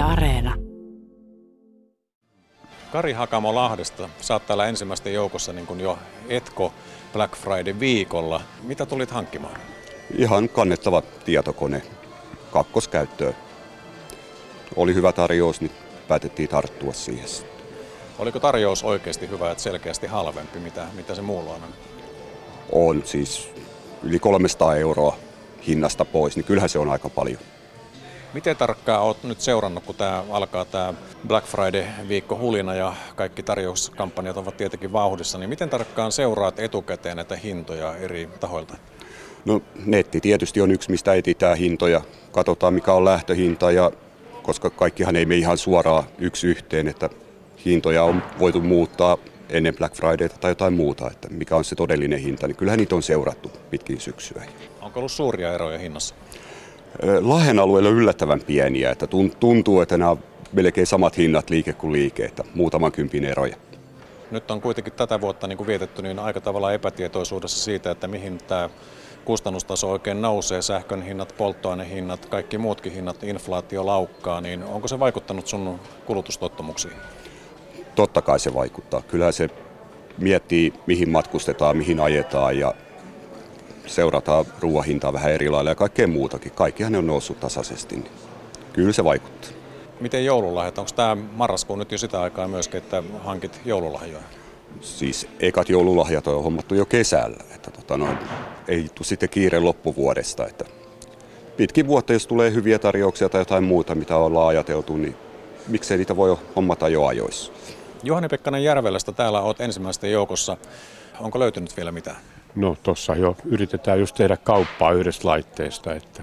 Yle Areena. Kari Hakamo Lahdesta saattaa olla ensimmäisten joukossa niin kuin jo Etko Black Friday viikolla. Mitä tulit hankkimaan? Ihan kannettava tietokone kakkoskäyttöön. Oli hyvä tarjous, niin päätettiin tarttua siihen. Oliko tarjous oikeasti hyvä, että selkeästi halvempi, mitä, mitä se muulla on? On siis yli 300 euroa hinnasta pois, niin kyllähän se on aika paljon. Miten tarkkaan olet nyt seurannut, kun tämä alkaa tämä Black Friday-viikko hulina ja kaikki tarjouskampanjat ovat tietenkin vauhdissa, niin miten tarkkaan seuraat etukäteen näitä hintoja eri tahoilta? No netti tietysti on yksi, mistä etsitään hintoja. Katsotaan mikä on lähtöhinta ja koska kaikkihan ei mene ihan suoraan yksi yhteen, että hintoja on voitu muuttaa ennen Black Fridayta tai jotain muuta, että mikä on se todellinen hinta, niin kyllähän niitä on seurattu pitkin syksyä. Onko ollut suuria eroja hinnassa? Lahden alueella on yllättävän pieniä, että tuntuu, että nämä on melkein samat hinnat liike kuin liike, että muutaman kympin eroja. Nyt on kuitenkin tätä vuotta niin kuin vietetty niin aika tavalla epätietoisuudessa siitä, että mihin tämä kustannustaso oikein nousee, sähkön hinnat, polttoainehinnat, kaikki muutkin hinnat, inflaatio laukkaa, niin onko se vaikuttanut sun kulutustottumuksiin? Totta kai se vaikuttaa. Kyllä se miettii, mihin matkustetaan, mihin ajetaan ja seurataan ruoahintaa vähän eri lailla ja kaikkea muutakin. Kaikkihan ne on noussut tasaisesti, niin kyllä se vaikuttaa. Miten joululahjat? Onko tämä marraskuun nyt jo sitä aikaa myöskin, että hankit joululahjoja? Siis ekat joululahjat on hommattu jo kesällä. Että tota no, ei tule sitten kiire loppuvuodesta. Että pitkin vuotta, jos tulee hyviä tarjouksia tai jotain muuta, mitä ollaan ajateltu, niin miksei niitä voi hommata jo ajoissa. Juhani Pekkanen Järvelästä täällä olet ensimmäisten joukossa. Onko löytynyt vielä mitään? No tuossa jo yritetään just tehdä kauppaa yhdestä laitteesta, että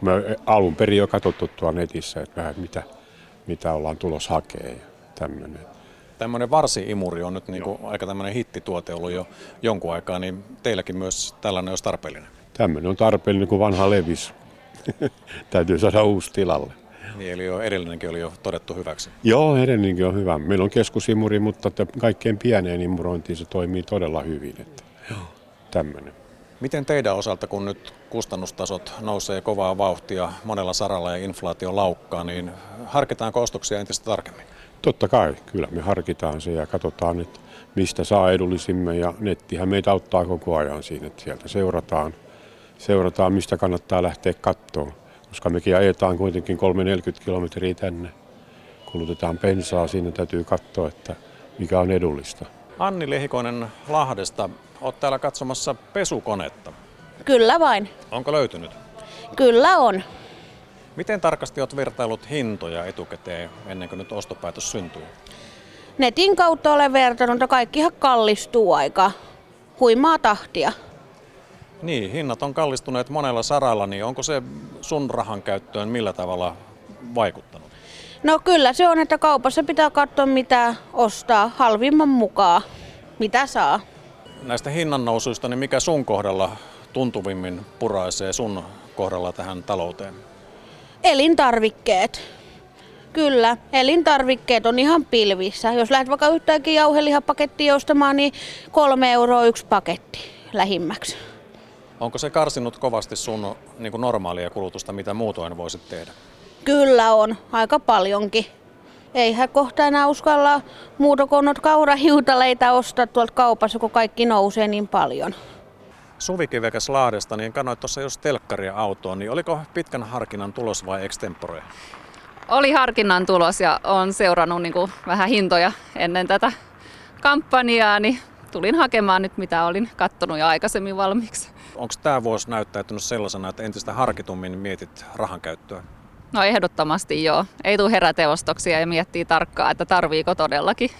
me alun perin jo katsottu tuolla netissä, että vähän mitä, mitä ollaan tulos hakee ja tämmöinen. Tämmöinen varsi-imuri on nyt niin kuin aika tämmöinen hittituote ollut jo jonkun aikaa, niin teilläkin myös tällainen olisi tarpeellinen. Tämmöinen on tarpeellinen kuin vanha levis. Täytyy saada uusi tilalle. Niin, eli jo edellinenkin oli jo todettu hyväksi. Joo, edellinenkin on hyvä. Meillä on keskusimuri, mutta kaikkein pieneen imurointiin se toimii todella hyvin. Että. Tämmöinen. Miten teidän osalta, kun nyt kustannustasot nousee kovaa vauhtia monella saralla ja inflaatio laukkaa, niin harkitaanko ostoksia entistä tarkemmin? Totta kai, kyllä me harkitaan se ja katsotaan, että mistä saa edullisimme ja nettihän meitä auttaa koko ajan siinä, että sieltä seurataan, seurataan mistä kannattaa lähteä kattoon, koska mekin ajetaan kuitenkin 340 kilometriä tänne. Kulutetaan pensaa, siinä täytyy katsoa, että mikä on edullista. Anni Lehikoinen Lahdesta, olet täällä katsomassa pesukonetta. Kyllä vain. Onko löytynyt? Kyllä on. Miten tarkasti olet vertailut hintoja etukäteen ennen kuin nyt ostopäätös syntyy? Netin kautta olen vertannut, että kaikkihan kallistuu aika huimaa tahtia. Niin, hinnat on kallistuneet monella saralla, niin onko se sun rahan käyttöön millä tavalla vaikuttanut? No kyllä se on, että kaupassa pitää katsoa mitä ostaa halvimman mukaan, mitä saa. Näistä hinnannousuista, niin mikä sun kohdalla tuntuvimmin puraisee sun kohdalla tähän talouteen? Elintarvikkeet. Kyllä, elintarvikkeet on ihan pilvissä. Jos lähdet vaikka yhtäänkin jauhelihapakettia ostamaan, niin kolme euroa yksi paketti lähimmäksi. Onko se karsinut kovasti sun niin kuin normaalia kulutusta, mitä muutoin voisit tehdä? Kyllä on, aika paljonkin. Eihän kohta enää uskalla muuta kuin kaurahiutaleita ostaa tuolta kaupassa, kun kaikki nousee niin paljon. Suvi Kivekäs Lahdesta, niin kannoit tuossa jos telkkaria autoon, niin oliko pitkän harkinnan tulos vai extempore? Oli harkinnan tulos ja on seurannut niin kuin vähän hintoja ennen tätä kampanjaa, niin tulin hakemaan nyt mitä olin kattonut jo aikaisemmin valmiiksi. Onko tämä vuosi näyttäytynyt sellaisena, että entistä harkitummin mietit rahan käyttöä? No ehdottomasti joo. Ei tule heräteostoksia ja miettii tarkkaan, että tarviiko todellakin.